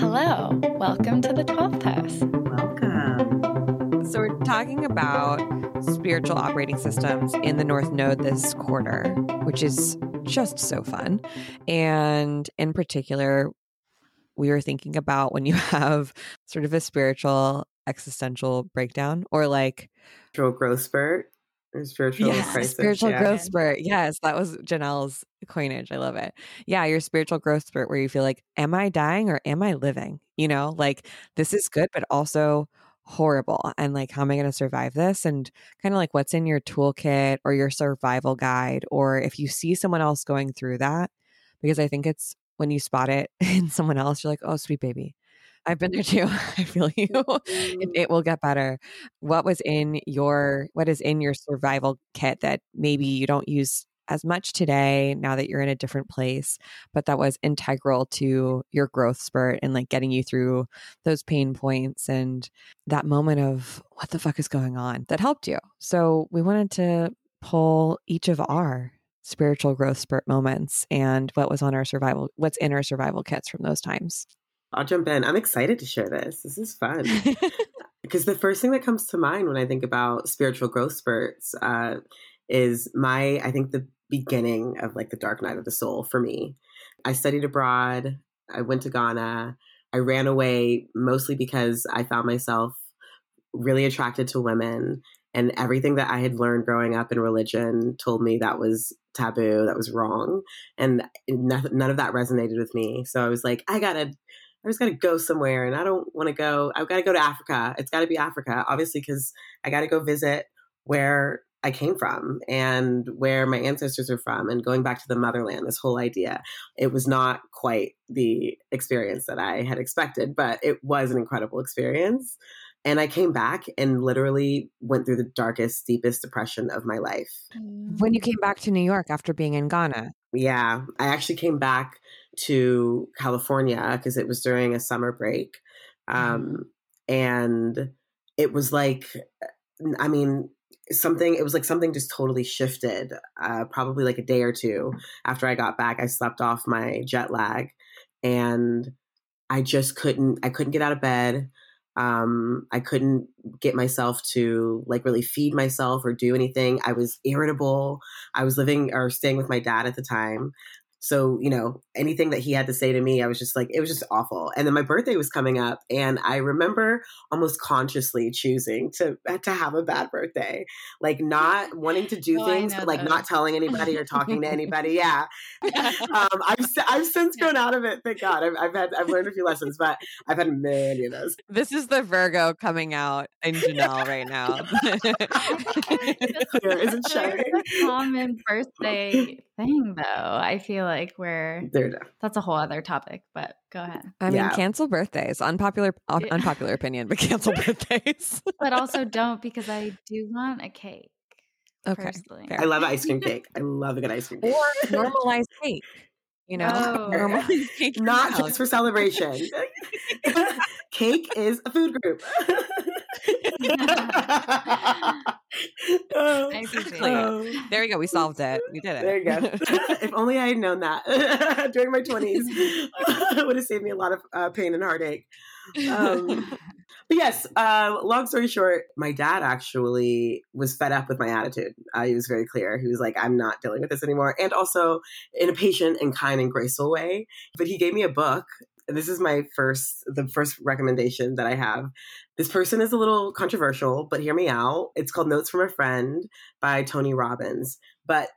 Hello, welcome to the 12th house. Welcome. So, we're talking about spiritual operating systems in the North Node this quarter, which is just so fun. And in particular, we were thinking about when you have sort of a spiritual existential breakdown or like spiritual growth spurt or spiritual yes, crisis. spiritual yeah. growth spurt. Yes, that was Janelle's coinage. I love it. Yeah, your spiritual growth spurt where you feel like, am I dying or am I living? You know, like this is good, but also horrible. And like, how am I going to survive this? And kind of like what's in your toolkit or your survival guide, or if you see someone else going through that, because I think it's when you spot it in someone else, you're like, oh, sweet baby. I've been there too. I feel you. It, Mm. it will get better. What was in your, what is in your survival kit that maybe you don't use as much today now that you're in a different place, but that was integral to your growth spurt and like getting you through those pain points and that moment of what the fuck is going on that helped you. So we wanted to pull each of our spiritual growth spurt moments and what was on our survival, what's in our survival kits from those times. I'll jump in. I'm excited to share this. This is fun. because the first thing that comes to mind when I think about spiritual growth spurts uh, is my, I think, the beginning of like the dark night of the soul for me. I studied abroad. I went to Ghana. I ran away mostly because I found myself really attracted to women. And everything that I had learned growing up in religion told me that was taboo, that was wrong. And none, none of that resonated with me. So I was like, I gotta I just got to go somewhere and I don't want to go. I've got to go to Africa. It's got to be Africa, obviously, because I got to go visit where I came from and where my ancestors are from and going back to the motherland, this whole idea. It was not quite the experience that I had expected, but it was an incredible experience. And I came back and literally went through the darkest, deepest depression of my life. Mm. When you came back to New York after being in Ghana? Yeah, I actually came back to California because it was during a summer break. Um, and it was like, I mean, something, it was like something just totally shifted. Uh, probably like a day or two after I got back, I slept off my jet lag and I just couldn't, I couldn't get out of bed. Um, I couldn't get myself to like really feed myself or do anything. I was irritable. I was living or staying with my dad at the time. So, you know, anything that he had to say to me, I was just like, it was just awful. And then my birthday was coming up, and I remember almost consciously choosing to to have a bad birthday, like not wanting to do Oh, things, but like those. not telling anybody or talking to anybody. Yeah, um, I've s- I've since grown out of it. Thank God. I've, I've had I've learned a few lessons, but I've had many of those. This is the Virgo coming out in Janelle right now. Clear isn't It's a shining. common birthday thing, though. I feel like we're There, that's a whole other topic, but go ahead. I mean, Yeah. cancel birthdays. Unpopular, un- unpopular opinion, but cancel birthdays. But also don't because I do want a cake. Okay, Personally. I love ice cream cake. I love a good ice cream cake. or normalize cake. You know, Oh. normalize cake. not just for celebration. Cake is a food group. Oh, I appreciate oh, it. There you go. We solved it. We did it. There you go. if only I had known that during my 20s, it would have saved me a lot of uh, pain and heartache. Um, but yes, uh, long story short, my dad actually was fed up with my attitude. Uh, he was very clear. He was like, I'm not dealing with this anymore. And also in a patient and kind and graceful way. But he gave me a book. This is my first, the first recommendation that I have. This person is a little controversial, but hear me out. It's called Notes from a Friend by Tony Robbins. But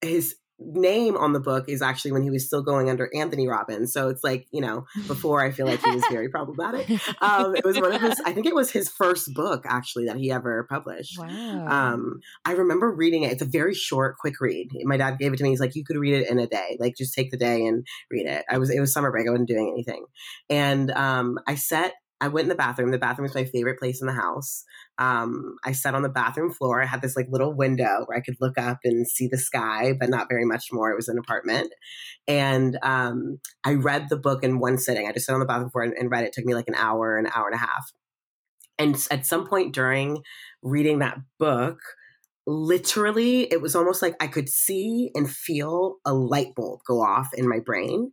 his name on the book is actually when he was still going under Anthony Robbins. So it's like, you know, before I feel like he was very problematic. Um, it was one of his, I think it was his first book actually that he ever published. wow. Um, I remember reading it. It's a very short, quick read. My dad gave it to me. He's like, you could read it in a day. Like, just take the day and read it. I was, it was summer break. I wasn't doing anything. And, um, I sat, I went in the bathroom. The bathroom is my favorite place in the house. Um, I sat on the bathroom floor. I had this like little window where I could look up and see the sky, but not very much more. It was an apartment. And, um, I read the book in one sitting. I just sat on the bathroom floor and, and read it. It took me like an hour, an hour and a half. And at some point during reading that book, literally, it was almost like I could see and feel a light bulb go off in my brain.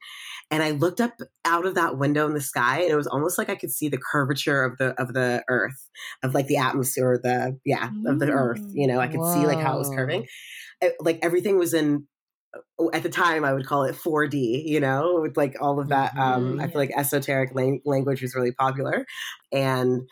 And I looked up out of that window in the sky, and it was almost like I could see the curvature of the of the earth, of like the atmosphere, the yeah, of the earth. You know, I could Whoa. see like how it was curving. It, like everything was in uh, at the time I would call it 4D, you know, with like all of that. Um, mm-hmm. I feel like esoteric lang- language was really popular. And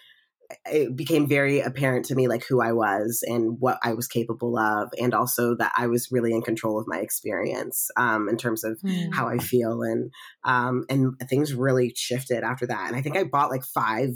it became very apparent to me like who I was and what I was capable of, and also that I was really in control of my experience um, in terms of mm. how I feel and um, and things really shifted after that. And I think I bought like five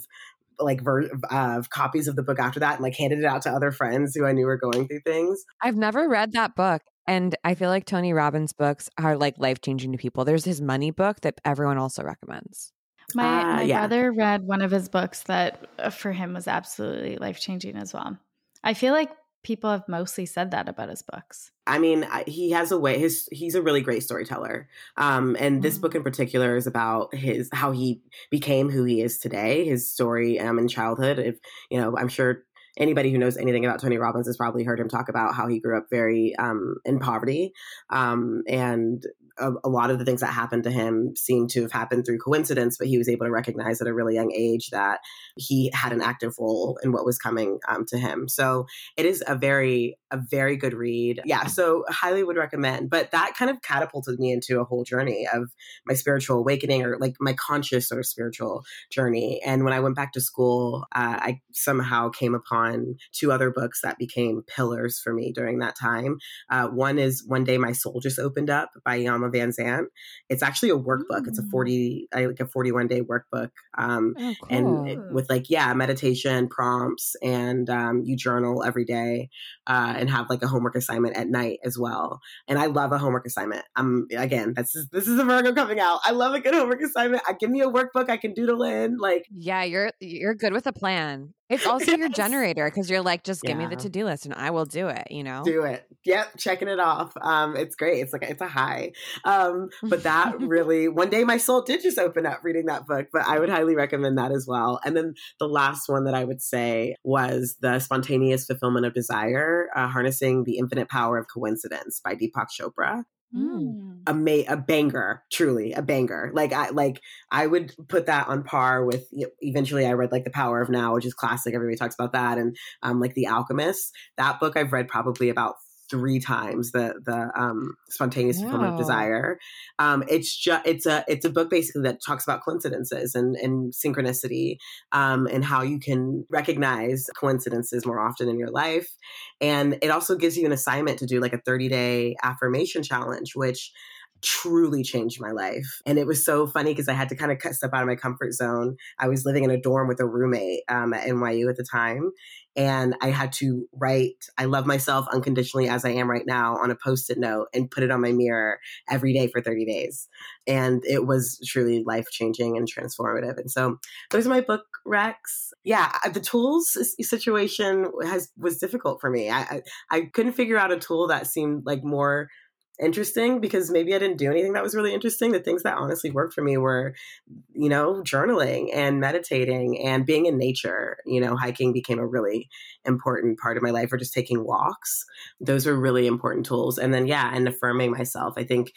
like ver- uh, copies of the book after that and like handed it out to other friends who I knew were going through things. I've never read that book. And I feel like Tony Robbins' books are like life changing to people. There's his money book that everyone also recommends. My, uh, my yeah. brother read one of his books that uh, for him was absolutely life changing as well. I feel like people have mostly said that about his books. I mean, he has a way. His he's a really great storyteller, um, and this mm. book in particular is about his how he became who he is today. His story um, in childhood. If you know, I'm sure anybody who knows anything about Tony Robbins has probably heard him talk about how he grew up very um, in poverty um, and a, a, lot of the things that happened to him seem to have happened through coincidence, but he was able to recognize at a really young age that he had an active role in what was coming um, to him. So it is a very, a very good read. Yeah, so highly would recommend. But that kind of catapulted me into a whole journey of my spiritual awakening or like my conscious sort of spiritual journey. And when I went back to school, uh, I somehow came upon two other books that became pillars for me during that time. Uh, one is One Day My Soul Just Opened Up by Iyanla Vanzant. It's actually a workbook. It's a mm. 40, like a 41 day workbook. Um, oh, cool. And it, with like, yeah, meditation prompts and um, you journal every day uh, and have like a homework assignment at night as well. And I love a homework assignment. I'm again, this is, this is a Virgo coming out. I love a good homework assignment. I give me a workbook I can doodle in. Like, yeah, you're, you're good with a plan. It's also yes. your generator because you're like, just give yeah. me the to do list and I will do it. You know, do it. Yep, checking it off. Um, it's great. It's like it's a high. Um, but that really, one day my soul did just open up reading that book. But I would highly recommend that as well. And then the last one that I would say was the spontaneous fulfillment of desire, uh, harnessing the infinite power of coincidence by Deepak Chopra. Mm. A ma- a banger, truly a banger. Like I like I would put that on par with. You know, eventually, I read like The Power of Now, which is classic. Everybody talks about that, and um, like The Alchemist. That book I've read probably about three times the the um, spontaneous wow. of desire. Um, it's just it's a it's a book basically that talks about coincidences and and synchronicity um, and how you can recognize coincidences more often in your life. And it also gives you an assignment to do like a 30 day affirmation challenge, which truly changed my life. And it was so funny because I had to kind of cut step out of my comfort zone. I was living in a dorm with a roommate um, at NYU at the time. And I had to write, I love myself unconditionally as I am right now on a post it note and put it on my mirror every day for 30 days. And it was truly life changing and transformative. And so those are my book recs. Yeah, uh, the tools situation has was difficult for me. I, I, I couldn't figure out a tool that seemed like more interesting because maybe I didn't do anything that was really interesting. The things that honestly worked for me were, you know, journaling and meditating and being in nature. You know, hiking became a really important part of my life, or just taking walks. Those are really important tools. And then, yeah, and affirming myself. I think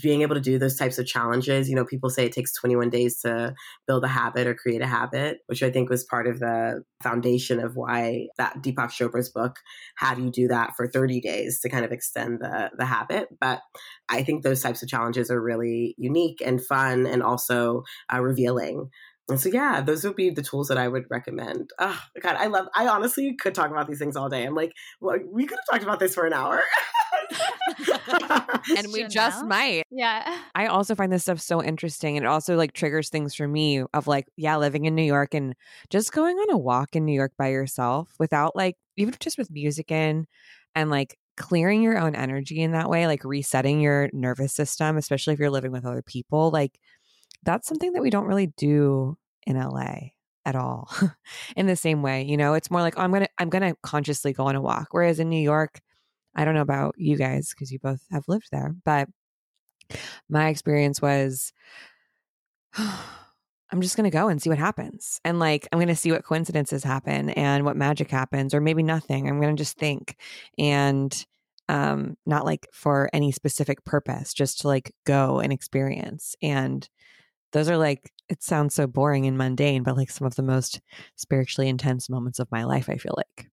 being able to do those types of challenges, you know, people say it takes 21 days to build a habit or create a habit, which I think was part of the foundation of why that Deepak Chopra's book had you do that for 30 days to kind of extend the, the habit but I think those types of challenges are really unique and fun and also uh, revealing. And so, yeah, those would be the tools that I would recommend. Oh, God, I love, I honestly could talk about these things all day. I'm like, well, we could have talked about this for an hour. and we just might. Yeah. I also find this stuff so interesting. And it also like triggers things for me of like, yeah, living in New York and just going on a walk in New York by yourself without like, even just with music in and like clearing your own energy in that way, like resetting your nervous system, especially if you're living with other people, like that's something that we don't really do in LA at all in the same way. You know, it's more like, oh, I'm to, I'm to consciously go on a walk. Whereas in New York, I don't know about you guys because you both have lived there, but my experience was I'm just to go and see what happens. And like, I'm to see what coincidences happen and what magic happens, or maybe nothing. I'm to just think and um, not like for any specific purpose, just to like go and experience. And those are like, it sounds so boring and mundane, but like some of the most spiritually intense moments of my life, I feel like.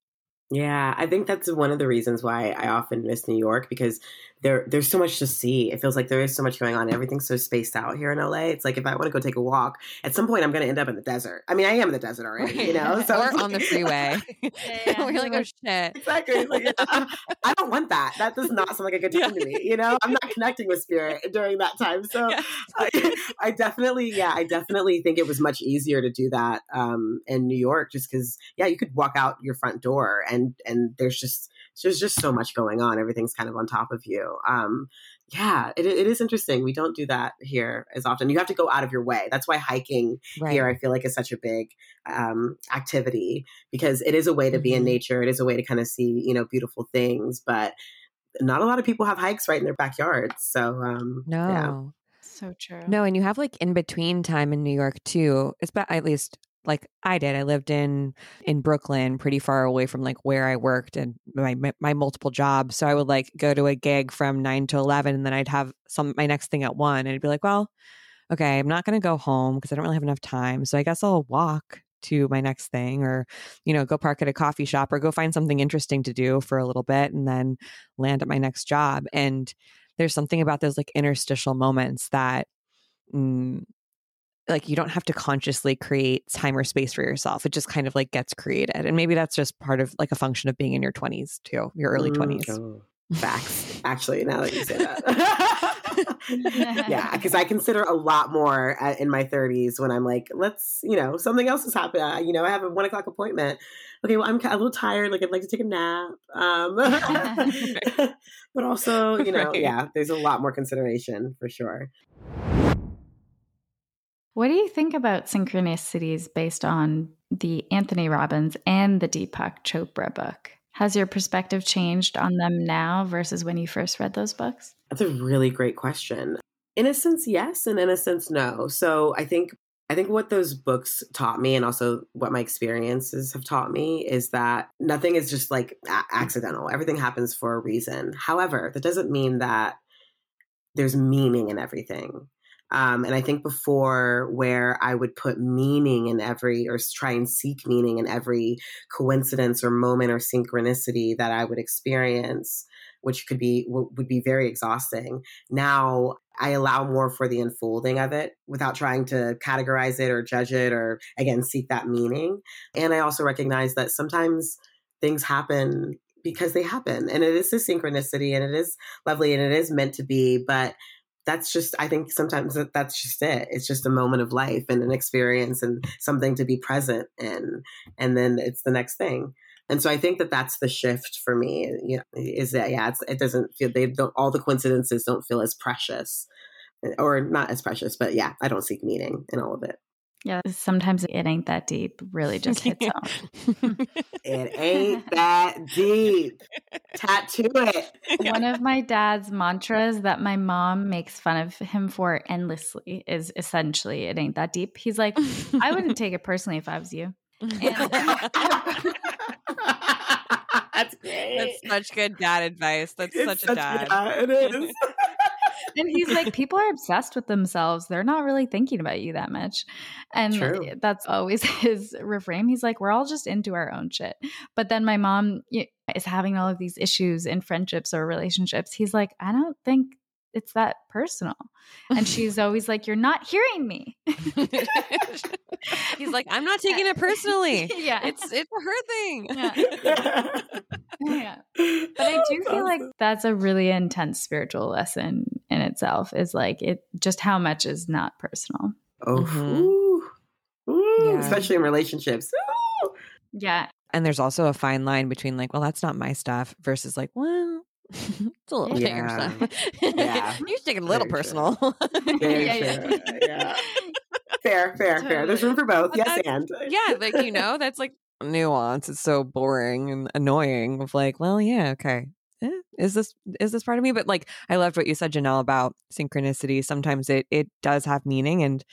Yeah, I think that's one of the reasons why I often miss New York because there there's so much to see. It feels like there is so much going on. Everything's so spaced out here in LA. It's like if I want to go take a walk, at some point I'm going to end up in the desert. I mean, I am in the desert already, right. you know. So or on the freeway. yeah. We're like, oh shit. Exactly. Like, I don't want that. That does not sound like a good time yeah. to me. You know, I'm not connecting with spirit during that time. So yeah. I, I, definitely, yeah, I definitely think it was much easier to do that um, in New York, just because, yeah, you could walk out your front door and and there's just there's just so much going on. Everything's kind of on top of you. Um, yeah, it, it is interesting. We don't do that here as often. You have to go out of your way. That's why hiking right. here, I feel like, is such a big um, activity because it is a way to be in mm-hmm. nature. It is a way to kind of see, you know, beautiful things. But not a lot of people have hikes right in their backyards. So, um, no. Yeah. So true. No, and you have like in between time in New York too. It's at least like I did. I lived in in Brooklyn, pretty far away from like where I worked and my my multiple jobs. So I would like go to a gig from nine to eleven, and then I'd have some my next thing at one, and I'd be like, well, okay, I'm not going to go home because I don't really have enough time. So I guess I'll walk to my next thing, or you know, go park at a coffee shop, or go find something interesting to do for a little bit, and then land at my next job. And there's something about those like interstitial moments that mm, like you don't have to consciously create time or space for yourself. It just kind of like gets created. And maybe that's just part of like a function of being in your 20s too, your early mm, 20s. Oh, facts. Actually, now that you say that. yeah, because I consider a lot more in my 30s when I'm like, let's, you know, something else has happened. Uh, you know, I have a one o'clock appointment. Okay, well, I'm a little tired. Like, I'd like to take a nap. Um, but also, you know, right. yeah, there's a lot more consideration for sure. What do you think about synchronicities based on the Anthony Robbins and the Deepak Chopra book? Has your perspective changed on them now versus when you first read those books? That's a really great question. In a sense, yes, and in a sense, no. So I think I think what those books taught me, and also what my experiences have taught me, is that nothing is just like a- accidental. Everything happens for a reason. However, that doesn't mean that there's meaning in everything. Um, and I think before, where I would put meaning in every, or try and seek meaning in every coincidence or moment or synchronicity that I would experience, which could be would be very exhausting. Now I allow more for the unfolding of it without trying to categorize it or judge it or again seek that meaning. And I also recognize that sometimes things happen because they happen, and it is a synchronicity, and it is lovely, and it is meant to be, but that's just i think sometimes that's just it. It's just a moment of life and an experience and something to be present in and then it's the next thing. And so i think that that's the shift for me you know, is that yeah it doesn't feel they don't all the coincidences don't feel as precious or not as precious but yeah i don't seek meaning in all of it yeah, sometimes it ain't that deep. Really just hits home. it ain't that deep. Tattoo it. One of my dad's mantras that my mom makes fun of him for endlessly is essentially it ain't that deep. He's like, I wouldn't take it personally if I was you. That's great. That's such good dad advice. That's it's such, such a dad. Yeah, it is and he's like, people are obsessed with themselves. They're not really thinking about you that much. And True. that's always his refrain. He's like, we're all just into our own shit. But then my mom is having all of these issues in friendships or relationships. He's like, I don't think it's that personal. And she's always like, You're not hearing me. He's like, I'm not taking it personally. yeah. It's it's her thing. Yeah. yeah. But I do feel like that's a really intense spiritual lesson in itself, is like it just how much is not personal. Oh mm-hmm. ooh, ooh, yeah. especially in relationships. Ooh. Yeah. And there's also a fine line between like, well, that's not my stuff versus like, well, it's a little yeah. yeah. You're taking a little Very personal. yeah, yeah, yeah. Fair, fair, fair. There's room for both. But yes, and yeah, like you know, that's like nuance. It's so boring and annoying. Of like, well, yeah, okay. Eh, is this is this part of me? But like, I loved what you said, Janelle, about synchronicity. Sometimes it it does have meaning, and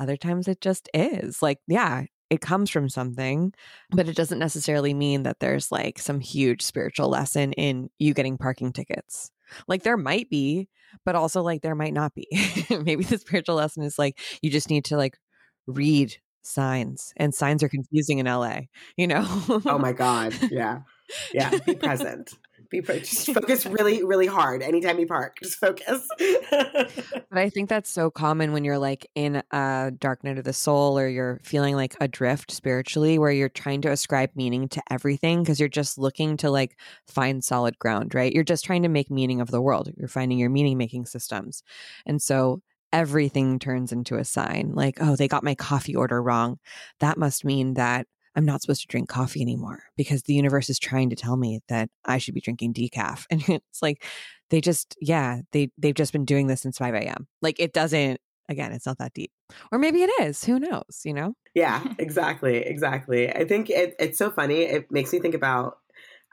other times it just is. Like, yeah, it comes from something, but it doesn't necessarily mean that there's like some huge spiritual lesson in you getting parking tickets. Like there might be, but also like there might not be. Maybe the spiritual lesson is like you just need to like read signs and signs are confusing in LA, you know? oh my God. Yeah. Yeah. Be present. Be just focus really, really hard anytime you park. Just focus. but I think that's so common when you're like in a dark night of the soul or you're feeling like adrift spiritually, where you're trying to ascribe meaning to everything because you're just looking to like find solid ground, right? You're just trying to make meaning of the world. You're finding your meaning making systems. And so everything turns into a sign like, oh, they got my coffee order wrong. That must mean that I'm not supposed to drink coffee anymore because the universe is trying to tell me that I should be drinking decaf. And it's like they just, yeah, they they've just been doing this since 5 a.m. Like it doesn't again, it's not that deep. Or maybe it is. Who knows, you know? Yeah, exactly. Exactly. I think it, it's so funny. It makes me think about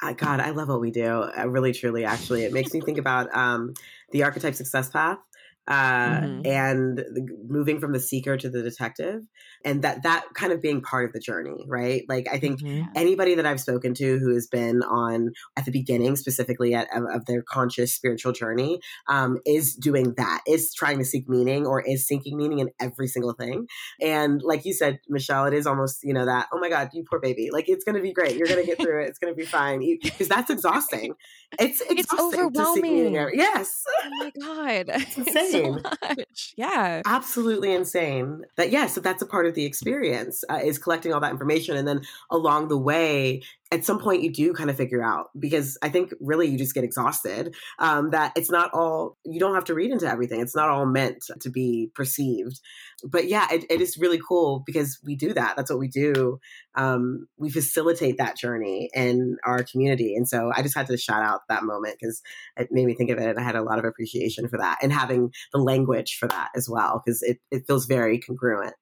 uh, God, I love what we do. Uh, really, truly, actually, it makes me think about um, the archetype success path uh, mm-hmm. and the, moving from the seeker to the detective and that that kind of being part of the journey right? Like i think mm-hmm. anybody that i've spoken to who has been on at the beginning specifically at, of, of their conscious spiritual journey um, is doing that is trying to seek meaning or is seeking meaning in every single thing. And like you said michelle it is almost you know that oh my god you poor baby. Like it's gonna be great. You're gonna get through it. It's gonna be fine. Because that's exhausting. It's exhausting it's overwhelming. yes. Oh my god. It's insane so much. Yeah. Absolutely insane. That, yes, yeah, so that's a part of the experience uh, is collecting all that information. And then along the way, at some point you do kind of figure out because I think really you just get exhausted um, that it's not all you don't have to read into everything. It's not all meant to be perceived. But yeah, it, it is really cool because we do that. That's what we do. Um, we facilitate that journey in our community, and so I just had to shout out that moment because it made me think of it, and I had a lot of appreciation for that and having the language for that as well because it it feels very congruent.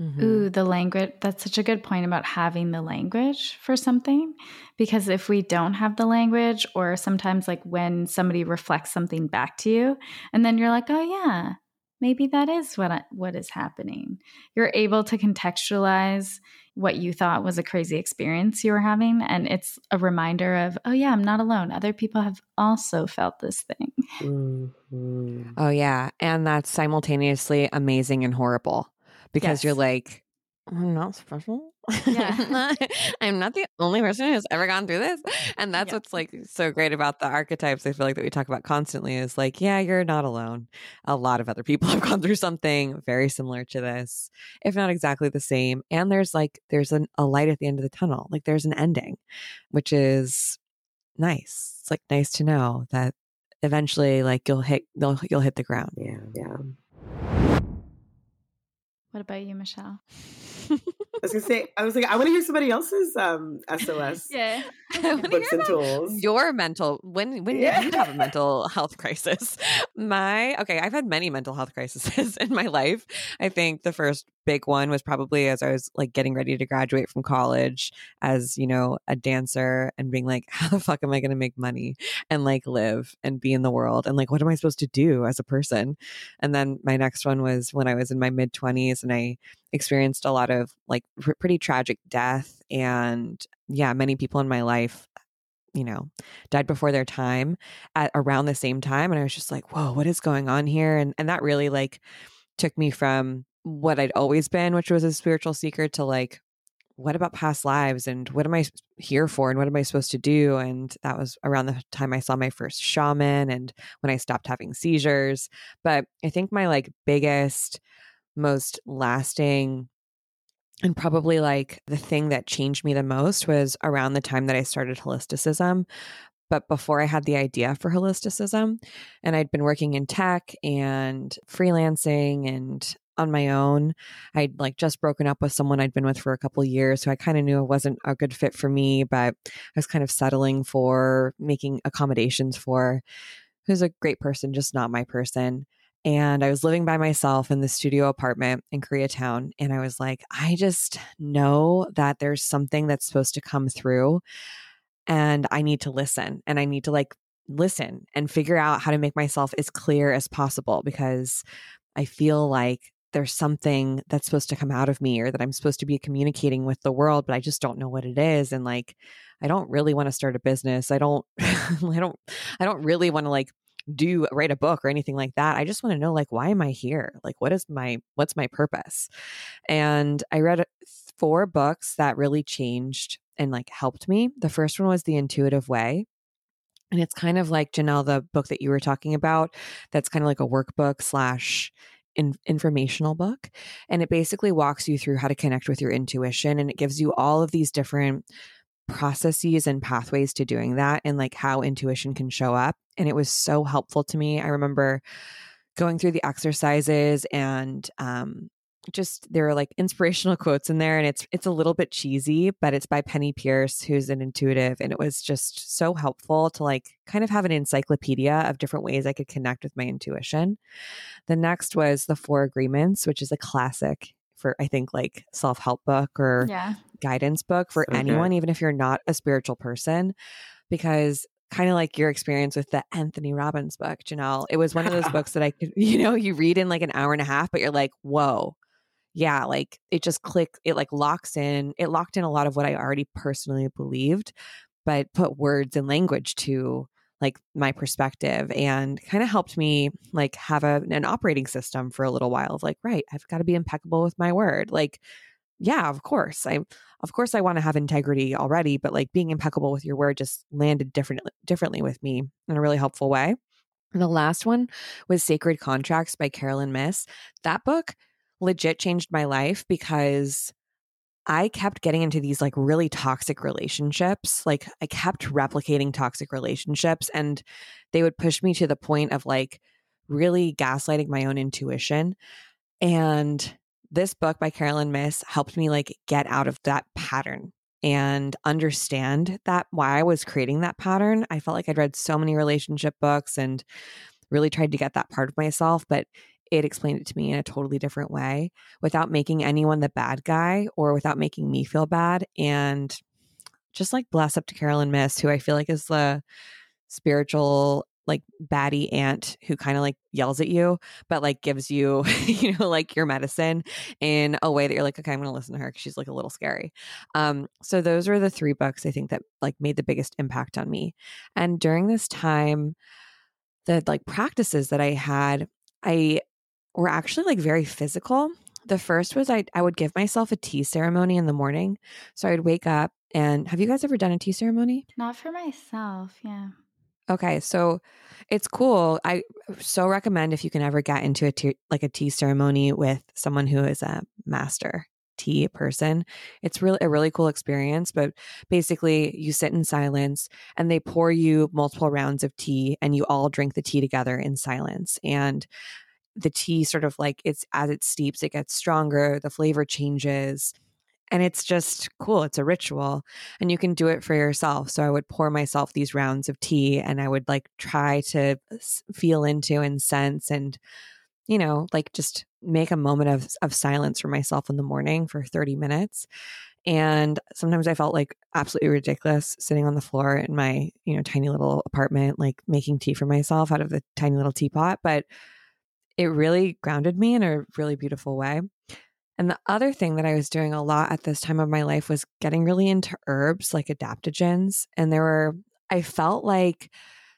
Mm-hmm. Ooh, the language. That's such a good point about having the language for something. Because if we don't have the language, or sometimes like when somebody reflects something back to you, and then you're like, oh, yeah, maybe that is what, I, what is happening. You're able to contextualize what you thought was a crazy experience you were having. And it's a reminder of, oh, yeah, I'm not alone. Other people have also felt this thing. Mm-hmm. Oh, yeah. And that's simultaneously amazing and horrible because yes. you're like, I'm not special. Yeah. I'm not the only person who's ever gone through this. And that's what's like so great about the archetypes. I feel like that we talk about constantly is like, yeah, you're not alone. A lot of other people have gone through something very similar to this, if not exactly the same. And there's like, there's an, a light at the end of the tunnel. Like there's an ending, which is nice. It's like nice to know that eventually like you'll hit, you'll, you'll hit the ground. Yeah. Yeah. What about you, Michelle? I was gonna say, I was like, I want to hear somebody else's um, SOS. yeah, books and tools. Your mental when when yeah. you have a mental health crisis. My okay, I've had many mental health crises in my life. I think the first big one was probably as I was like getting ready to graduate from college as, you know, a dancer and being like, how the fuck am I going to make money and like live and be in the world? And like, what am I supposed to do as a person? And then my next one was when I was in my mid 20s and I experienced a lot of like pretty tragic death. And yeah, many people in my life you know, died before their time at around the same time. And I was just like, whoa, what is going on here? And and that really like took me from what I'd always been, which was a spiritual seeker, to like, what about past lives and what am I here for and what am I supposed to do? And that was around the time I saw my first shaman and when I stopped having seizures. But I think my like biggest, most lasting, and probably like the thing that changed me the most was around the time that I started holisticism, but before I had the idea for holisticism, and I'd been working in tech and freelancing and on my own. I'd like just broken up with someone I'd been with for a couple years, so I kind of knew it wasn't a good fit for me, but I was kind of settling for making accommodations for who's a great person, just not my person. And I was living by myself in the studio apartment in Koreatown. And I was like, I just know that there's something that's supposed to come through. And I need to listen. And I need to like listen and figure out how to make myself as clear as possible because I feel like there's something that's supposed to come out of me or that I'm supposed to be communicating with the world, but I just don't know what it is. And like, I don't really want to start a business. I don't, I don't, I don't really want to like do write a book or anything like that. I just want to know like why am I here? Like what is my what's my purpose? And I read uh, four books that really changed and like helped me. The first one was The Intuitive Way. And it's kind of like Janelle, the book that you were talking about, that's kind of like a workbook slash in, informational book. And it basically walks you through how to connect with your intuition. And it gives you all of these different processes and pathways to doing that and like how intuition can show up. And it was so helpful to me. I remember going through the exercises and um, just there are like inspirational quotes in there and it's it's a little bit cheesy but it's by Penney Peirce who's an intuitive and it was just so helpful to like kind of have an encyclopedia of different ways I could connect with my intuition. The next was The Four Agreements which is a classic for I think like self-help book or yeah. guidance book for okay. anyone even if you're not a spiritual person because kind of like your experience with the Anthony Robbins book, Janelle. It was one of those books that I could, you know, you read in like an hour and a half, but you're like, whoa, yeah, like it just clicked, it like locks in, it locked in a lot of what I already personally believed, but put words and language to like my perspective and kind of helped me like have a, an operating system for a little while of like, right, I've got to be impeccable with my word. Like, yeah, of course. I of course I want to have integrity already, but like being impeccable with your word just landed differently differently with me in a really helpful way. And the last one was Sacred Contracts by Caroline Myss That book legit changed my life because I kept getting into these like really toxic relationships. Like I kept replicating toxic relationships and they would push me to the point of like really gaslighting my own intuition. And this book by Caroline Myss helped me like get out of that pattern and understand that why I was creating that pattern. I felt like I'd read so many relationship books and really tried to get that part of myself, but it explained it to me in a totally different way without making anyone the bad guy or without making me feel bad. And just like bless up to Caroline Myss, who I feel like is the spiritual like baddie aunt who kind of like yells at you, but like gives you, you know, like your medicine in a way that you're like, okay, I'm going to listen to her because she's like a little scary. Um, so those are the three books I think that like made the biggest impact on me. And during this time, the like practices that I had, I were actually like very physical. The first was I I would give myself a tea ceremony in the morning. So I'd wake up and have you guys ever done a tea ceremony? Not for myself, yeah. Okay, so it's cool. I so recommend if you can ever get into a tea, like a tea ceremony with someone who is a master tea person. It's really a really cool experience, but basically you sit in silence and they pour you multiple rounds of tea and you all drink the tea together in silence. And the tea sort of like it's as it steeps, it gets stronger, the flavor changes. And it's just cool. It's a ritual and you can do it for yourself. So I would pour myself these rounds of tea and I would like try to feel into and sense and, you know, like just make a moment of, of silence for myself in the morning for 30 minutes. And sometimes I felt like absolutely ridiculous sitting on the floor in my, you know, tiny little apartment, like making tea for myself out of the tiny little teapot. But it really grounded me in a really beautiful way. And the other thing that I was doing a lot at this time of my life was getting really into herbs like adaptogens. And there were, I felt like,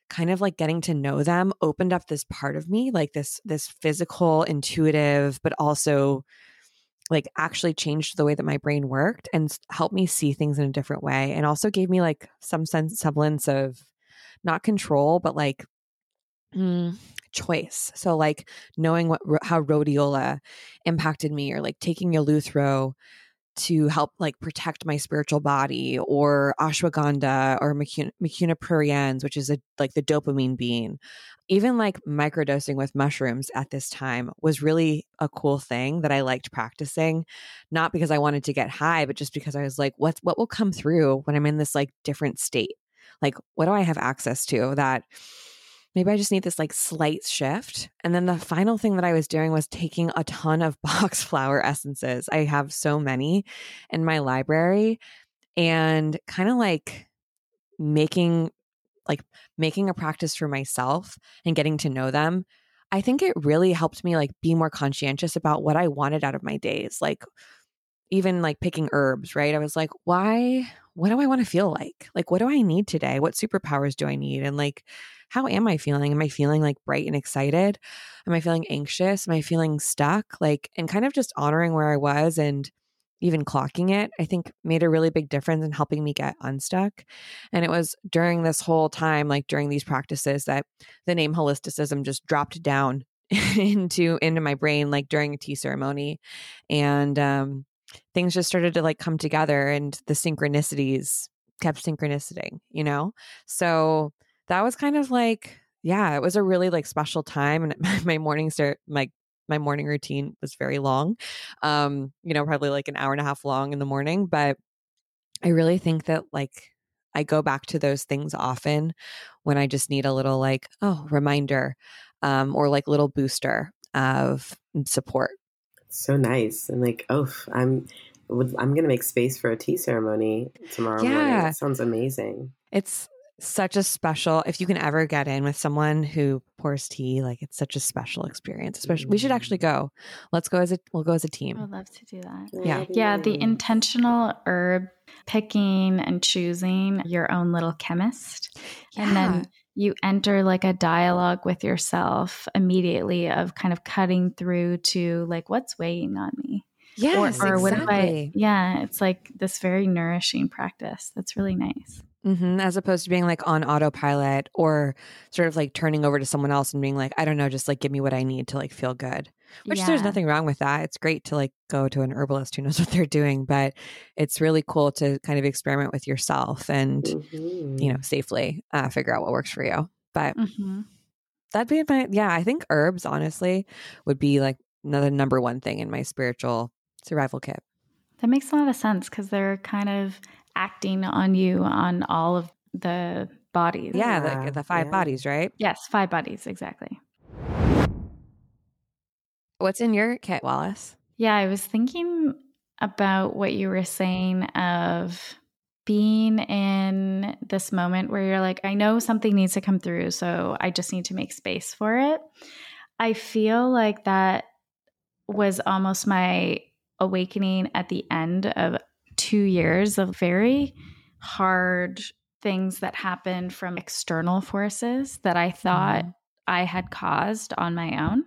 kind of like getting to know them opened up this part of me like this this physical intuitive but also like actually changed the way that my brain worked and helped me see things in a different way and also gave me like some sense semblance of not control but like mm, choice. So like knowing what how rhodiola impacted me or like taking eleuthero to help like protect my spiritual body or ashwagandha or mucuna, mucuna pruriens which is a, like the dopamine bean even like microdosing with mushrooms at this time was really a cool thing that i liked practicing not because i wanted to get high but just because i was like what what will come through when i'm in this like different state like what do i have access to that maybe I just need this like slight shift. And then the final thing that I was doing was taking a ton of Bach flower essences. I have so many in my library and kind of like making like making a practice for myself and getting to know them. I think it really helped me like be more conscientious about what I wanted out of my days. Like even like picking herbs, right? I was like, why what do I want to feel like? Like what do I need today? What superpowers do I need? And like how am I feeling? Am I feeling like bright and excited? Am I feeling anxious? Am I feeling stuck? Like and kind of just honoring where I was and even clocking it, I think made a really big difference in helping me get unstuck. And it was during this whole time, like during these practices, that the name holisticism just dropped down into into my brain, like during a tea ceremony, and um, things just started to like come together, and the synchronicities kept synchronicity, you know. So that was kind of like yeah, it was a really like special time, and my morning start my, my morning routine was very long. Um, you know, probably like an hour and a half long in the morning, but I really think that like I go back to those things often when I just need a little like, oh, reminder um, or like little booster of support. So nice. And like, oh, I'm I'm going to make space for a tea ceremony tomorrow yeah. morning. It sounds amazing. It's such a special if you can ever get in with someone who pours tea like it's such a special experience especially we should actually mm. go let's go as a we'll go as a team i'd love to do that yeah yeah the intentional herb picking and choosing your own little chemist yeah. and then you enter like a dialogue with yourself immediately of kind of cutting through to like what's weighing on me Yes, or, or exactly. what if I? Yeah, it's like this very nourishing practice. That's really nice. Mm-hmm. As opposed to being like on autopilot or sort of like turning over to someone else and being like, I don't know, just like give me what I need to like feel good. Which yeah. there's nothing wrong with that. It's great to like go to an herbalist who knows what they're doing, but it's really cool to kind of experiment with yourself and, mm-hmm. you know, safely uh, figure out what works for you. But mm-hmm. that'd be my, yeah, I think herbs honestly would be like the number one thing in my spiritual survival kit. That makes a lot of sense because they're kind of acting on you on all of the bodies. Yeah, the, the five yeah. bodies, right? Yes, five bodies, exactly. What's in your kit, Wallace? Yeah, I was thinking about what you were saying of being in this moment where you're like, I know something needs to come through, so I just need to make space for it. I feel like that was almost my awakening at the end of two years of very hard things that happened from external forces that I thought mm. I had caused on my own.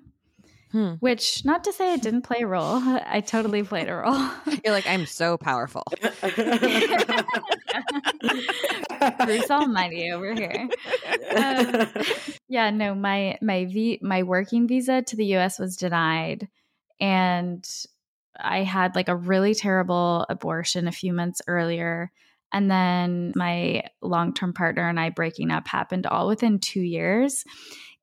Hmm. Which, not to say it didn't play a role, I totally played a role. You're like, I'm so powerful. Bruce Almighty over here. Um, yeah, no, my my v my working visa to the U.S. was denied, and I had like a really terrible abortion a few months earlier. And then my long term partner and I breaking up happened all within two years.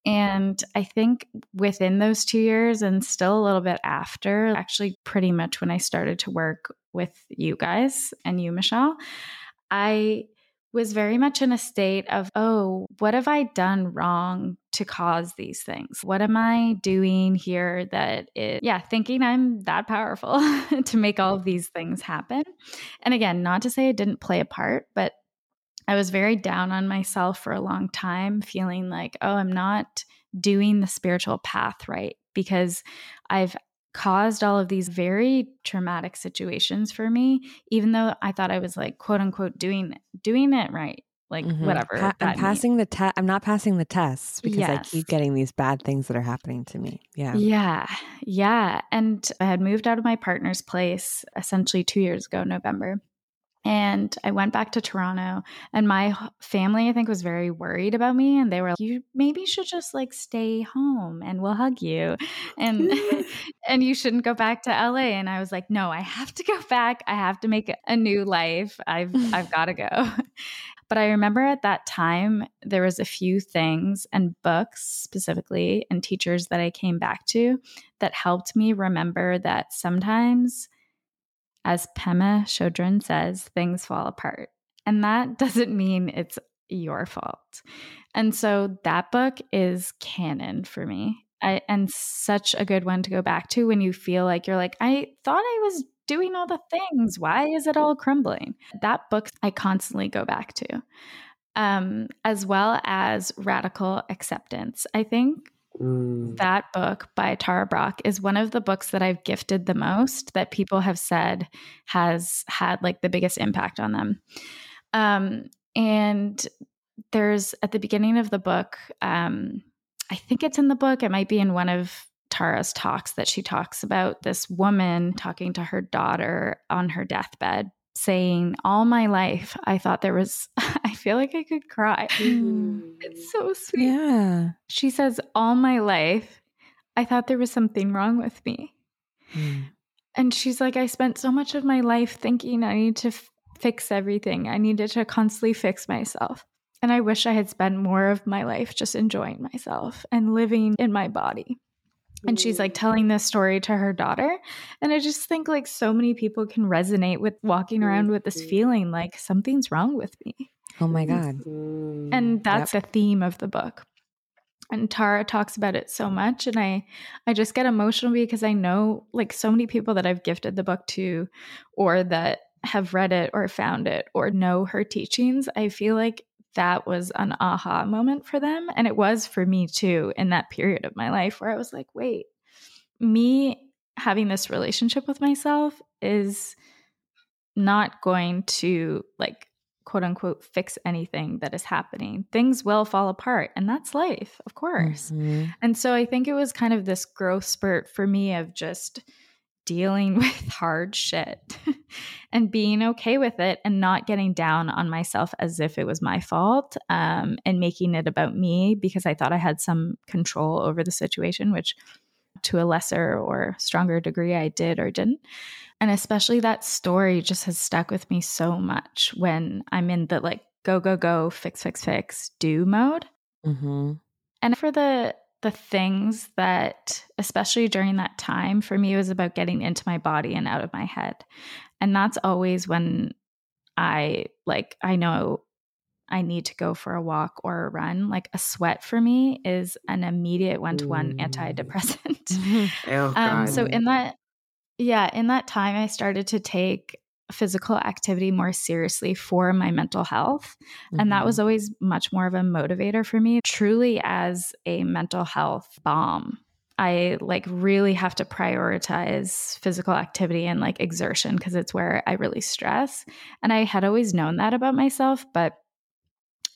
And I think within those two years and still a little bit after, actually, pretty much when I started to work with you guys and you, Michelle, I was very much in a state of, oh, what have I done wrong to cause these things? What am I doing here that is, yeah, thinking I'm that powerful to make all of these things happen? And again, not to say it didn't play a part, but I was very down on myself for a long time, feeling like, oh, I'm not doing the spiritual path right because I've caused all of these very traumatic situations for me even though i thought i was like quote unquote doing doing it right like mm-hmm. whatever pa- i'm passing means. the test i'm not passing the tests because yes. i keep getting these bad things that are happening to me yeah yeah yeah and i had moved out of my partner's place essentially two years ago november and I went back to Toronto, and my family, I think, was very worried about me. And they were like, You maybe should just like stay home and we'll hug you. And and you shouldn't go back to LA. And I was like, No, I have to go back. I have to make a new life. I've I've got to go. But I remember at that time, there was a few things and books specifically and teachers that I came back to that helped me remember that sometimes as Pema Chodron says, things fall apart. And that doesn't mean it's your fault. And so that book is canon for me. I, and such a good one to go back to when you feel like you're like, I thought I was doing all the things. Why is it all crumbling? That book I constantly go back to, um, as well as radical acceptance. I think Mm. That book by Tara Brach is one of the books that I've gifted the most that people have said has had like the biggest impact on them. Um, and there's at the beginning of the book, um, I think it's in the book, it might be in one of Tara's talks that she talks about this woman talking to her daughter on her deathbed saying all my life I thought there was I feel like I could cry. Mm. It's so sweet. Yeah. She says all my life I thought there was something wrong with me. Mm. And she's like I spent so much of my life thinking I need to f- fix everything. I needed to constantly fix myself. And I wish I had spent more of my life just enjoying myself and living in my body and she's like telling this story to her daughter. And i just think like so many people can resonate with walking around with this feeling like something's wrong with me. Oh my god. and that's yep. the theme of the book. And tara talks about it so much and i i just get emotional because i know like so many people that i've gifted the book to or that have read it or found it or know her teachings i feel like that was an aha moment for them. And it was for me too in that period of my life where I was like, wait, me having this relationship with myself is not going to like quote unquote fix anything that is happening. Things will fall apart, and that's life, of course. Mm-hmm. And so I think it was kind of this growth spurt for me of just dealing with hard shit and being okay with it and not getting down on myself as if it was my fault um, and making it about me because I thought I had some control over the situation, which to a lesser or stronger degree I did or didn't. And especially that story just has stuck with me so much when I'm in the like go, go, go, fix, fix, fix, do mode. Mm-hmm. And for the the things that, especially during that time, for me, was about getting into my body and out of my head. And that's always when I like, I know I need to go for a walk or a run. Like a sweat for me is an immediate one to one antidepressant. oh, um, so in that, yeah, in that time, I started to take physical activity more seriously for my mental health. Mm-hmm. And that was mm-hmm. always much more of a motivator for me, truly as a mental health bomb. I like really have to prioritize physical activity and like exertion because it's where I really stress. And I had always known that about myself, but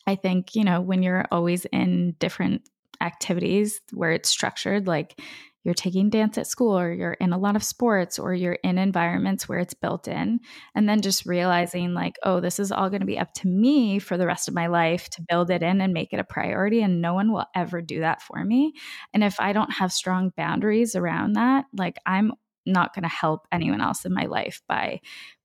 I think, you know, when you're always in different activities where it's structured, like you're taking dance at school or you're in a lot of sports or you're in environments where it's built in. And then just realizing like oh this is all going to be up to me for the rest of my life to build it in and make it a priority and no one will ever do that for me. And if i don't have strong boundaries around that like i'm not going to help anyone else in my life by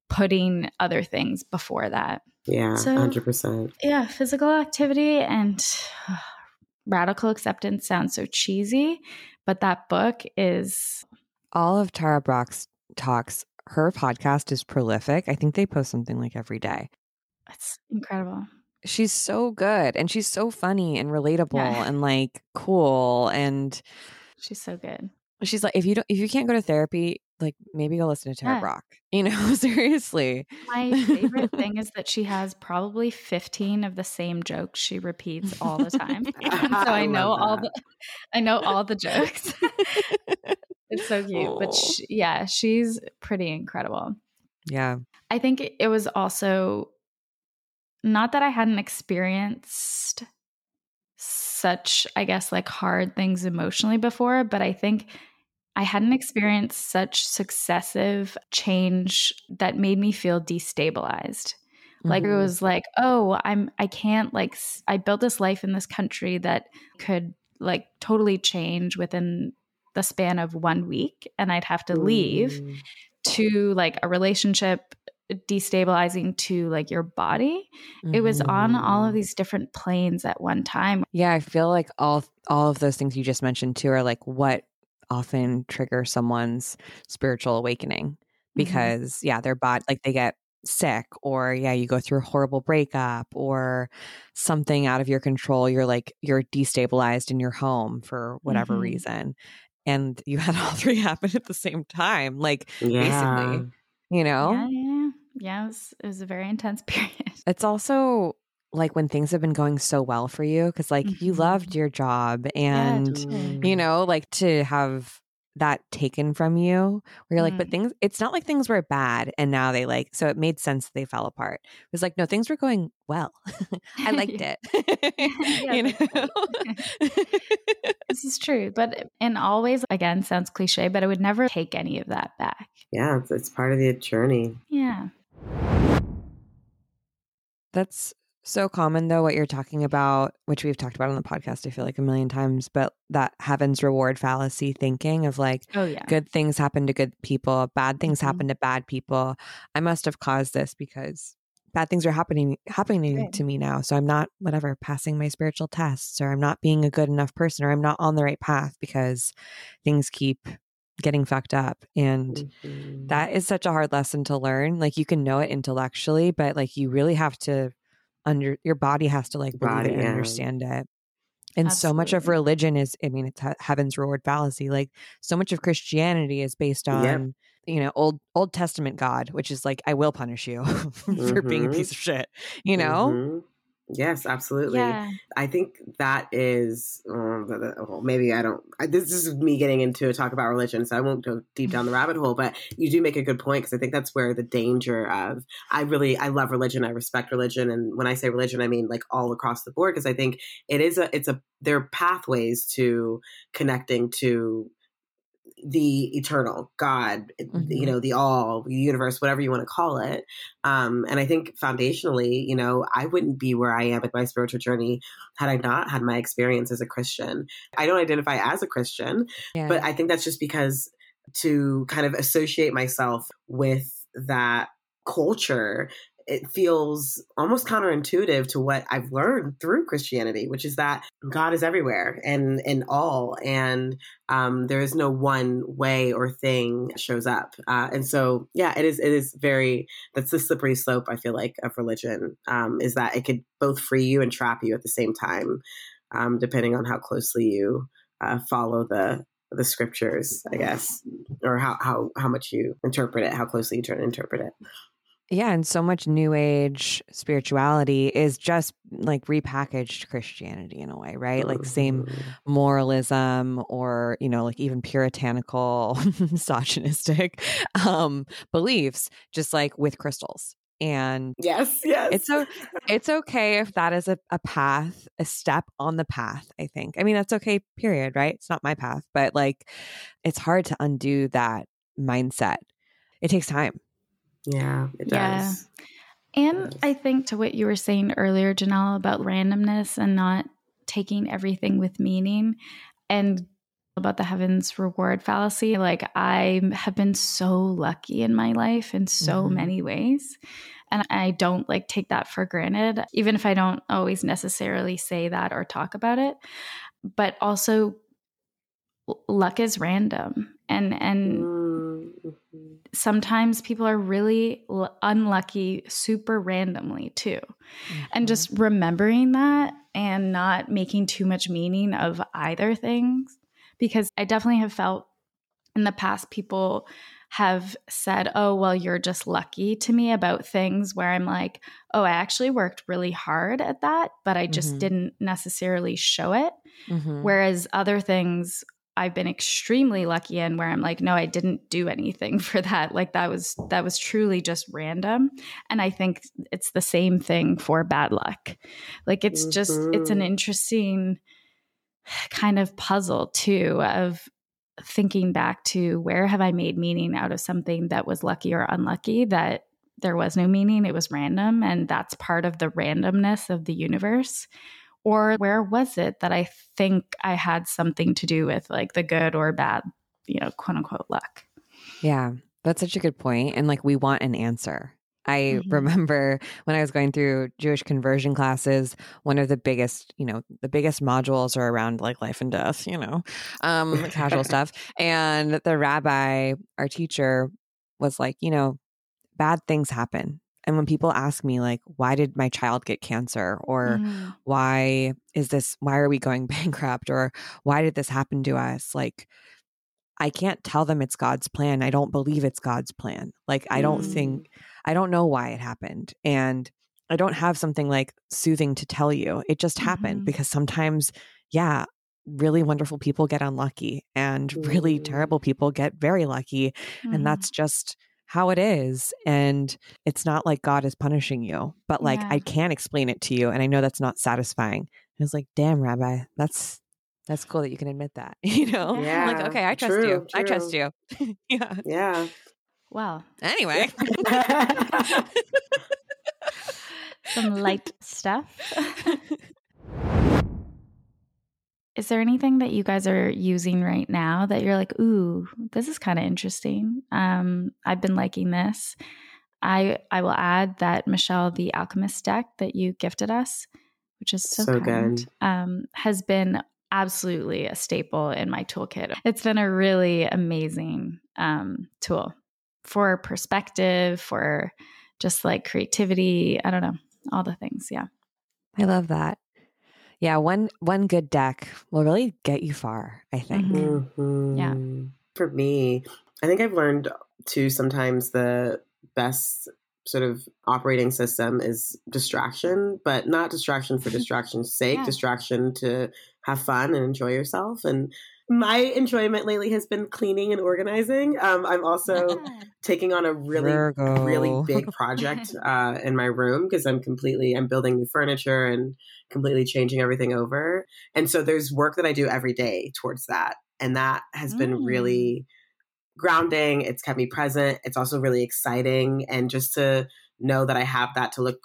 putting other things before that. Yeah so, 100% yeah physical activity and radical acceptance sounds so cheesy but that book is all of Tara Brach's talks. Her podcast is prolific. I think they post something like every day. That's incredible. She's so good and she's so funny and relatable yeah. and like cool and she's so good. She's like if you don't if you can't go to therapy, like maybe go listen to Tara yeah. Brach. You know, seriously. My favorite thing is that she has probably 15 of the same jokes she repeats all the time. so I, I know all the I know all the jokes. it's so cute. But she, yeah, she's pretty incredible. Yeah. I think it was also not that I hadn't experienced such, I guess, like hard things emotionally before, but I think I hadn't experienced such successive change that made me feel destabilized. Mm-hmm. Like it mm-hmm. was like, oh, I'm I can't like I built this life in this country that could like totally change within the span of 1 week and I'd have to leave mm. to like a relationship destabilizing to like your body mm-hmm. it was on all of mm-hmm. these different planes at one time yeah i feel like all all of those things you just mentioned too are like what often trigger someone's spiritual awakening mm-hmm. because mm-hmm. yeah their body like they get sick or yeah you go through a horrible breakup or something out of your control you're like you're destabilized in your home for whatever mm-hmm. reason and you had all three happen at the same time like yeah. basically you know yeah yeah, yeah it, was, it was a very intense period. It's also like when things have been going so well for you because like mm-hmm. you loved your job and yeah, you know like to have that taken from you where you're like but mm. things it's not like things were bad and now they like so it made sense they fell apart. It was like no things were going well. I liked it. You know? this is true but and always again sounds cliche but i would never take any of that back. Yeah it's, it's part of the journey. Yeah that's so common though what you're talking about which we've talked about on the podcast i feel like a million times but that heaven's reward fallacy thinking of like oh yeah good things happen to good people bad things mm-hmm. happen to bad people i must have caused this because bad things are happening happening right. to me now so i'm not whatever passing my spiritual tests or i'm not being a good enough person or i'm not on the right path because things keep getting fucked up and mm-hmm. that is such a hard lesson to learn like you can know it intellectually but like you really have to under your body has to like believe body, it and yeah. understand it. And Absolutely. so much of religion is, I mean, it's heaven's reward fallacy. Like so much of Christianity is based on, yep. you know, old Old Testament God, which is like, I will punish you for mm-hmm. being a mm-hmm. piece of shit. You know, mm-hmm. Yes, absolutely. Yeah. I think that is um, well, maybe I don't. I, this is me getting into a talk about religion, so I won't go deep down the rabbit hole. But you do make a good point because I think that's where the danger of. I really I love religion. I respect religion, and when I say religion, I mean like all across the board because I think it is a it's a there are pathways to connecting to the eternal God, mm-hmm. you know, the all, the universe, whatever you want to call it. Um, and I think foundationally, you know, I wouldn't be where I am with my spiritual journey had I not had my experience as a Christian. I don't identify as a Christian, yeah. but I think that's just because to kind of associate myself with that culture it feels almost counterintuitive to what I've learned through Christianity, which is that God is everywhere and in all, and um, there is no one way or thing shows up. Uh, and so, yeah, it is. It is very. That's the slippery slope. I feel like of religion um, is that it could both free you and trap you at the same time, um, depending on how closely you uh, follow the the scriptures, I guess, or how how how much you interpret it, how closely you try to interpret it. Yeah, and so much new age spirituality is just like repackaged Christianity in a way, right? Like same mm-hmm. moralism or, you know, like even puritanical, misogynistic um beliefs just like with crystals. And yes, yes. It's so it's okay if that is a, a path, a step on the path, I think. I mean, that's okay, period, right? It's not my path, but like it's hard to undo that mindset. It takes time yeah, it does. Yeah. And I think to what you were saying earlier, Janelle, about randomness and not taking everything with meaning and about the heavens reward fallacy. Like, I have been so lucky in my life in so mm-hmm. many ways. And I don't like take that for granted, even if I don't always necessarily say that or talk about it. But also, luck is random. And, and, mm-hmm sometimes people are really l- unlucky super randomly too. Mm-hmm. And just remembering that and not making too much meaning of either things because I definitely have felt in the past people have said, "Oh, well, you're just lucky" to me about things where I'm like, "Oh, I actually worked really hard at that, but I just mm-hmm. didn't necessarily show it." Mm-hmm. Whereas other things I've been extremely lucky in where I'm like, no, I didn't do anything for that. Like that was that was truly just random. And I think it's the same thing for bad luck. Like it's mm-hmm. just it's an mm-hmm. interesting kind of puzzle too of thinking back to where have I made meaning out of something that was lucky or unlucky that there was no meaning, it was random. And that's part of the randomness of the universe or where was it that I think I had something to do with like the good or bad, you know, quote unquote luck? Yeah, that's such a good point. And like, we want an answer. I mm-hmm. remember when I was going through Jewish conversion classes, one of the biggest, you know, the biggest modules are around like life and death, you know, um, casual stuff. And the rabbi, our teacher, was like, you know, bad things happen. And when people ask me, like, why did my child get cancer? Or mm. why is this, why are we going bankrupt? Or why did this happen to us? Like, I can't tell them it's God's plan. I don't believe it's God's plan. Like, I don't mm. think, I don't know why it happened. And I don't have something like soothing to tell you. It just happened mm-hmm. because sometimes, yeah, really wonderful people get unlucky and really terrible people get very lucky. Mm-hmm. And that's just how it is. And it's not like God is punishing you, but like yeah. I can't explain it to you. And I know that's not satisfying. I was like, damn, Rabbi, that's that's cool that you can admit that. You know? Yeah. like, okay, I trust true, you. True. I trust you. yeah. Yeah. Well. Anyway. Some light stuff. Is there anything that you guys are using right now that you're like, ooh, this is kind of interesting? Um, I've been liking this. I I will add that Michelle, the alchemist deck that you gifted us, which is so, so kind, good, um, has been absolutely a staple in my toolkit. It's been a really amazing um, tool for perspective, for just like creativity. I don't know, all the things. Yeah. I love that. Yeah, one one good deck will really get you far, I think. Mm-hmm. Mm-hmm. Yeah. For me, I think I've learned to sometimes the best sort of operating system is distraction, but not distraction for distraction's sake, yeah. distraction to have fun and enjoy yourself. And my enjoyment lately has been cleaning and organizing. Um, I'm also taking on a really, Virgo. really big project uh, in my room because I'm completely I'm building new furniture and completely changing everything over. And so there's work that I do every day towards that, and that has mm. been really grounding. It's kept me present. It's also really exciting, and just to know that I have that to look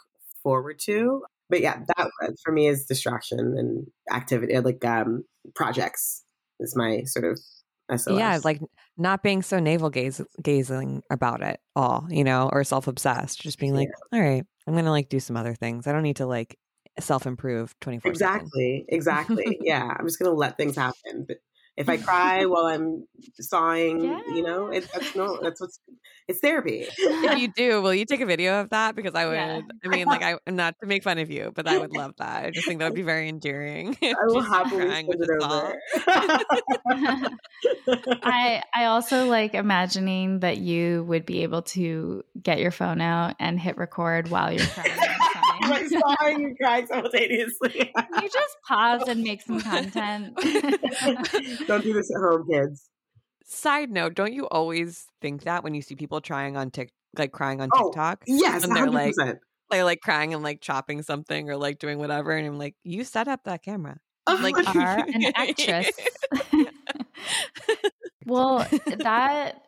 forward to. But yeah, that for me is distraction and activity, like um, projects is my sort of SOS. Yeah, like not being so navel gaze gazing about it all, you know, or self obsessed. Just being like, yeah. all right, I'm gonna like do some other things. I don't need to like self improve 24 Exactly. Exactly. yeah. I'm just gonna let things happen. But if I cry while I'm sawing, yeah. you know, it, that's no, that's what's it's therapy. if you do, will you take a video of that? Because I would. Yeah. I mean, like, I, am not to make fun of you, but I would love that. I just think that would be very endearing. I will happily send it over. I I also like imagining that you would be able to get your phone out and hit record while you're crying. Like sawing and crying simultaneously. you just pause and make some content. Don't do this at home, kids. Side note, don't you always think that when you see people trying on Tik like crying on oh, TikTok? Oh, yes, and they're 100%. like they're like crying and like chopping something or like doing whatever. And I'm like, you set up that camera. Oh, like are an actress. well, that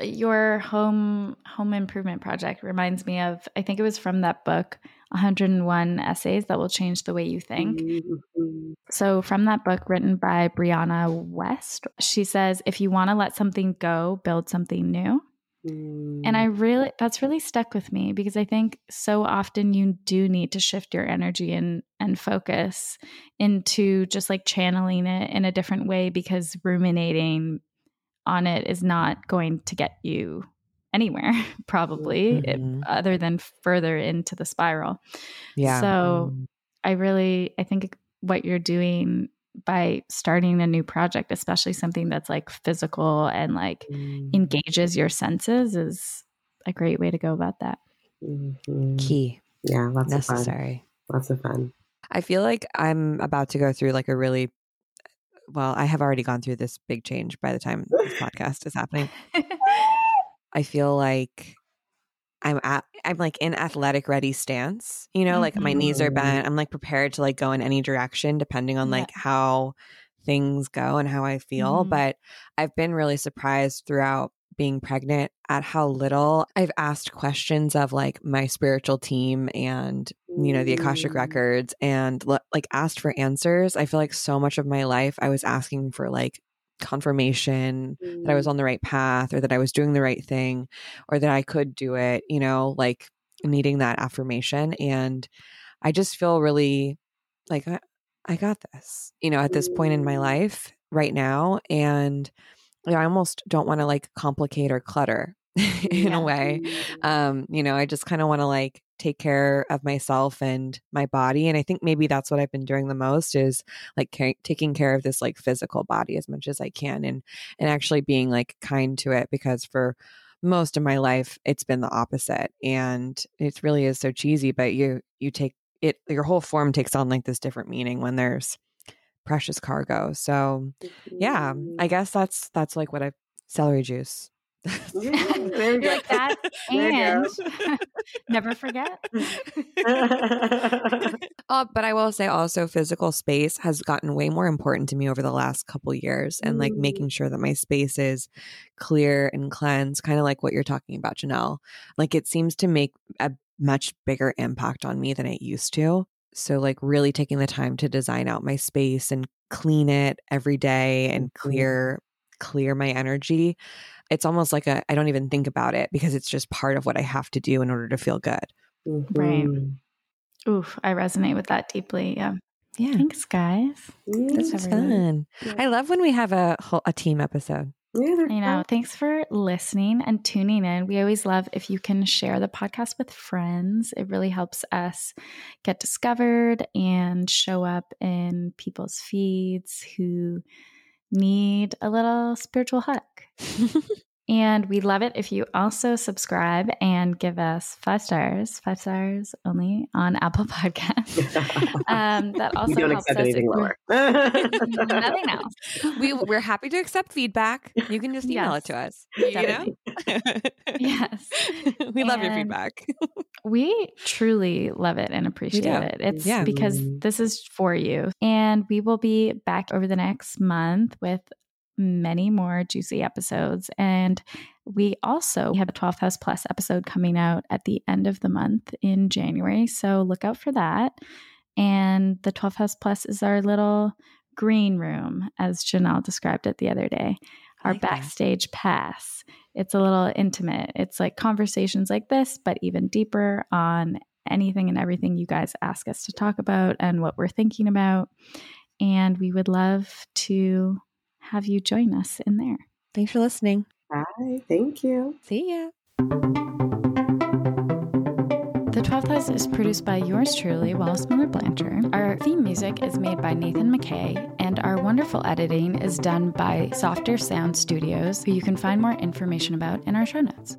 your home home improvement project reminds me of I think it was from that book 101 essays that will change the way you think. Mm-hmm. So, from that book written by Brianna Wiest, she says, if you want to let something go, build something new. Mm. And I mm. really, that's really stuck with me because I think so often you do need to shift your energy and, and focus into just like channeling it in a different way because ruminating on it is not going to get you anywhere probably mm-hmm. it, other than further into the spiral yeah so mm. i really i think what you're doing by starting a new project especially something that's like physical and like mm. engages your senses is a great way to go about that mm-hmm. key yeah lots necessary of fun. lots of fun i feel like i'm about to go through like a really well i have already gone through this big change by the time this podcast is happening I feel like I'm at I'm like in athletic ready stance, you know, mm-hmm. like my knees are mm-hmm. bent. I'm like prepared to like go in any direction depending on like how things go and how I feel. Mm-hmm. But I've been really surprised throughout being pregnant at how little I've asked questions of like my spiritual team and you know the Akashic mm. records and like asked for answers. I feel like so much of my life I was asking for like confirmation mm. that I was mm. on the right path or that I was doing the right thing or that I could do it, you know, like needing that affirmation. And I just feel really like I, I got this, you know, at this point in my mm. life right now. And I almost don't want to like complicate or clutter in yeah. a way. Um, you know, I just kind of want to like take care of myself and my body and i think maybe that's what i've been doing the most is like ca- taking care of this like physical body as much as i can and and actually being like kind to it because for most of my life it's been the opposite and it really is so cheesy but you you take it your whole form takes on like this different meaning when there's precious cargo. So yeah, I guess that's that's like what I celery juice. Mm-hmm, mm-hmm. there you go. that and never forget. uh, but I will say also physical space has gotten way more important to me over the last couple years and like mm-hmm. making sure that my space is clear and cleansed, kind of like what you're talking about, Janelle. Like it seems to make a much bigger impact on me than it used to. So like really taking the time to design out my space and clean it every day and clear clear my energy it's almost like a I don't even think about it because it's just part of what I have to do in order to feel good. Mm-hmm. Right. Oof, I resonate with that deeply. Yeah. Yeah. Thanks, guys. This was fun. Yeah. I love when we have a whole a team episode. Yeah, you know, thanks for listening and tuning in. We always love if you can share the podcast with friends. It really helps us get discovered and show up in people's feeds who need a little spiritual hug. and we love it if you also subscribe and give us five stars, five stars only on Apple Podcasts. Um, that also we don't helps accept us anything lower. nothing else. We we're happy to accept feedback. You can just email yes, it to us. You know? yes, we love and your feedback. we truly love it and appreciate it. It's yeah. because this is for you, and we will be back over the next month with many more juicy episodes. And we also have a 12th House Plus episode coming out at the end of the month in January. So look out for that. And the 12th House Plus is our little green room, as Janelle described it the other day, our like backstage that. pass. It's a little intimate. It's like conversations like this, but even deeper on anything and everything you guys ask us to talk about and what we're thinking about. And we would love to have you join us in there. Thanks for listening. Bye. Thank you. See ya. The 12th House is produced by yours truly, Wallace Miller Blanchard. Our theme music is made by Nathan McKay, and our wonderful editing is done by Softer Sound Studios, who you can find more information about in our show notes.